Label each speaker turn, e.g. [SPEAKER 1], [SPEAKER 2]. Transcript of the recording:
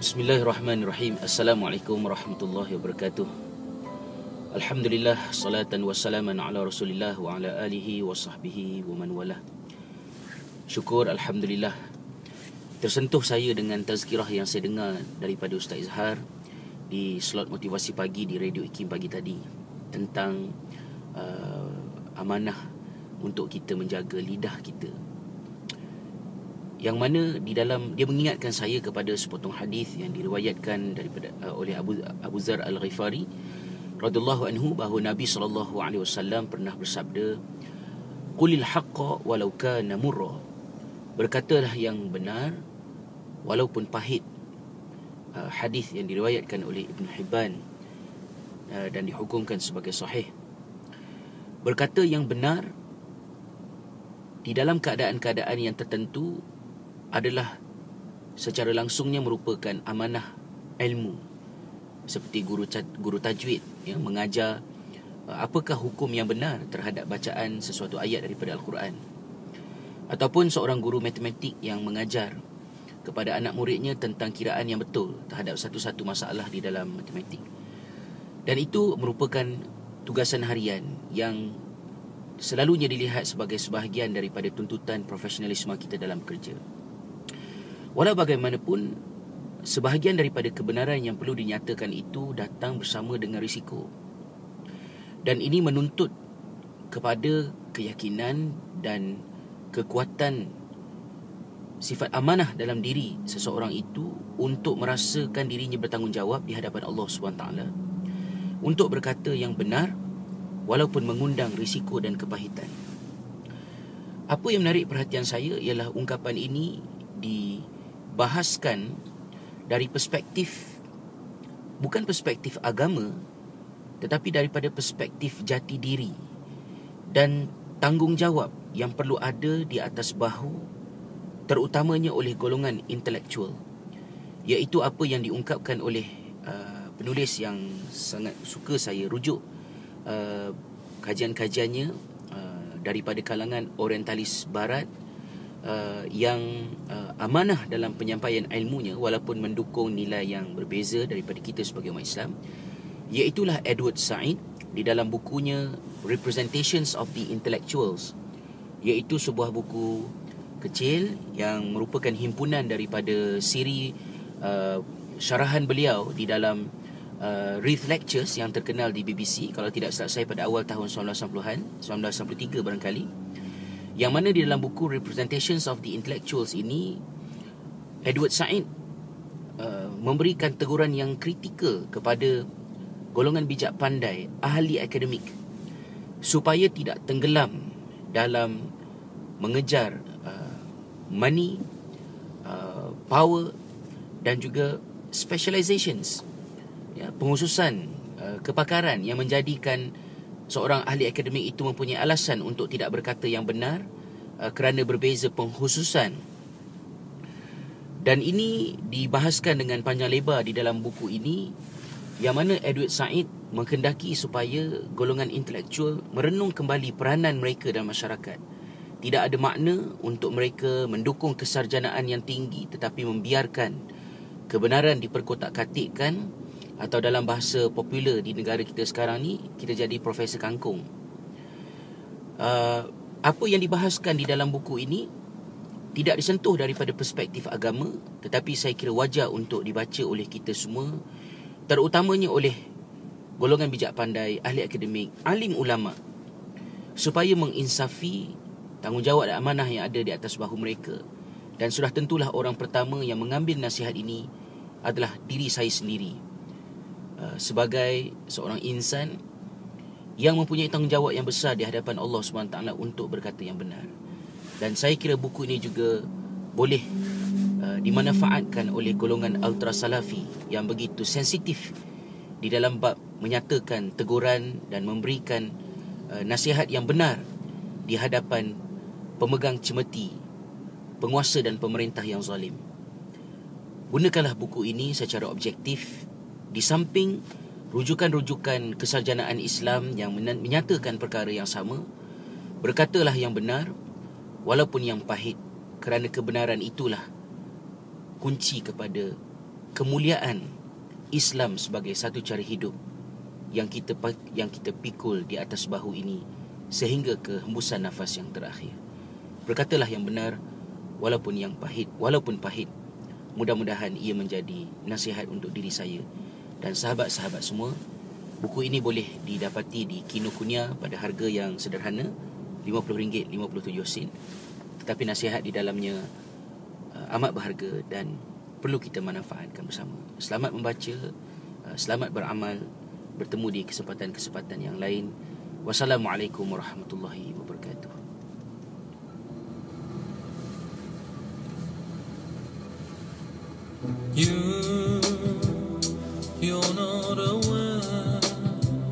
[SPEAKER 1] Bismillahirrahmanirrahim. Assalamualaikum warahmatullahi wabarakatuh. Alhamdulillah Salatan wassalaman ala rasulillah Wa ala alihi wa sahbihi wa man wala. Syukur Alhamdulillah. Tersentuh saya dengan tazkirah yang saya dengar Daripada Ustaz Izhar Di slot motivasi pagi di Radio Ikim pagi tadi Tentang uh, Amanah Untuk kita menjaga lidah kita yang mana di dalam dia mengingatkan saya kepada sepotong hadis yang diriwayatkan daripada uh, oleh Abu Abu Zar Al-Ghifari radhiyallahu anhu bahawa Nabi sallallahu alaihi wasallam pernah bersabda qulil haqqa walau kana murra. Berkatalah yang benar walaupun pahit uh, hadis yang diriwayatkan oleh Ibn Hibban uh, dan dihukumkan sebagai sahih. Berkata yang benar di dalam keadaan-keadaan yang tertentu adalah secara langsungnya merupakan amanah ilmu. Seperti guru guru tajwid ya mengajar uh, apakah hukum yang benar terhadap bacaan sesuatu ayat daripada al-Quran? Ataupun seorang guru matematik yang mengajar kepada anak muridnya tentang kiraan yang betul terhadap satu-satu masalah di dalam matematik. Dan itu merupakan tugasan harian yang selalunya dilihat sebagai sebahagian daripada tuntutan profesionalisme kita dalam kerja. Walau bagaimanapun Sebahagian daripada kebenaran yang perlu dinyatakan itu Datang bersama dengan risiko. Dan ini menuntut Kepada keyakinan dan kekuatan Sifat amanah dalam diri seseorang itu Untuk merasakan dirinya bertanggungjawab Di hadapan Allah SWT Untuk berkata yang benar Walaupun mengundang risiko dan kepahitan. Apa yang menarik perhatian saya Ialah ungkapan ini di bahaskan dari perspektif bukan perspektif agama tetapi daripada perspektif jati diri dan tanggungjawab yang perlu ada di atas bahu terutamanya oleh golongan intelektual iaitu apa yang diungkapkan oleh uh, penulis yang sangat suka saya rujuk uh, kajian-kajiannya uh, daripada kalangan orientalis barat uh, yang uh, amanah dalam penyampaian ilmunya walaupun mendukung nilai yang berbeza daripada kita sebagai umat Islam iaitulah Edward Said di dalam bukunya Representations of the Intellectuals iaitu sebuah buku kecil yang merupakan himpunan daripada siri uh, syarahan beliau di dalam uh, Reith Lectures yang terkenal di BBC kalau tidak salah saya pada awal tahun 1990-an 1993 barangkali yang mana di dalam buku Representations of the Intellectuals ini Edward Said uh, memberikan teguran yang kritikal kepada golongan bijak pandai ahli akademik supaya tidak tenggelam dalam mengejar uh, money uh, power dan juga specializations ya penghususan uh, kepakaran yang menjadikan seorang ahli akademik itu mempunyai alasan untuk tidak berkata yang benar uh, kerana berbeza penghususan. Dan ini dibahaskan dengan panjang lebar di dalam buku ini yang mana Edward Said menghendaki supaya golongan intelektual merenung kembali peranan mereka dalam masyarakat. Tidak ada makna untuk mereka mendukung kesarjanaan yang tinggi tetapi membiarkan kebenaran diperkotak-katikkan atau dalam bahasa popular di negara kita sekarang ni kita jadi profesor kangkung. Uh, apa yang dibahaskan di dalam buku ini tidak disentuh daripada perspektif agama tetapi saya kira wajar untuk dibaca oleh kita semua terutamanya oleh golongan bijak pandai, ahli akademik, alim ulama supaya menginsafi tanggungjawab dan amanah yang ada di atas bahu mereka dan sudah tentulah orang pertama yang mengambil nasihat ini adalah diri saya sendiri Uh, sebagai seorang insan yang mempunyai tanggungjawab yang besar di hadapan Allah SWT untuk berkata yang benar. Dan saya kira buku ini juga boleh uh, dimanfaatkan oleh golongan ultra salafi yang begitu sensitif di dalam bab menyatakan teguran dan memberikan uh, nasihat yang benar di hadapan pemegang cemeti penguasa dan pemerintah yang zalim. Gunakanlah buku ini secara objektif di samping rujukan-rujukan kesarjanaan Islam yang menyatakan perkara yang sama, berkatalah yang benar walaupun yang pahit kerana kebenaran itulah kunci kepada kemuliaan Islam sebagai satu cara hidup yang kita yang kita pikul di atas bahu ini sehingga ke hembusan nafas yang terakhir. Berkatalah yang benar walaupun yang pahit, walaupun pahit. Mudah-mudahan ia menjadi nasihat untuk diri saya dan sahabat-sahabat semua. Buku ini boleh didapati di Kinokuniya pada harga yang sederhana RM50, 57 sen. Tetapi nasihat di dalamnya uh, amat berharga dan perlu kita manfaatkan bersama. Selamat membaca, uh, selamat beramal, bertemu di kesempatan-kesempatan yang lain. Wassalamualaikum warahmatullahi wabarakatuh. You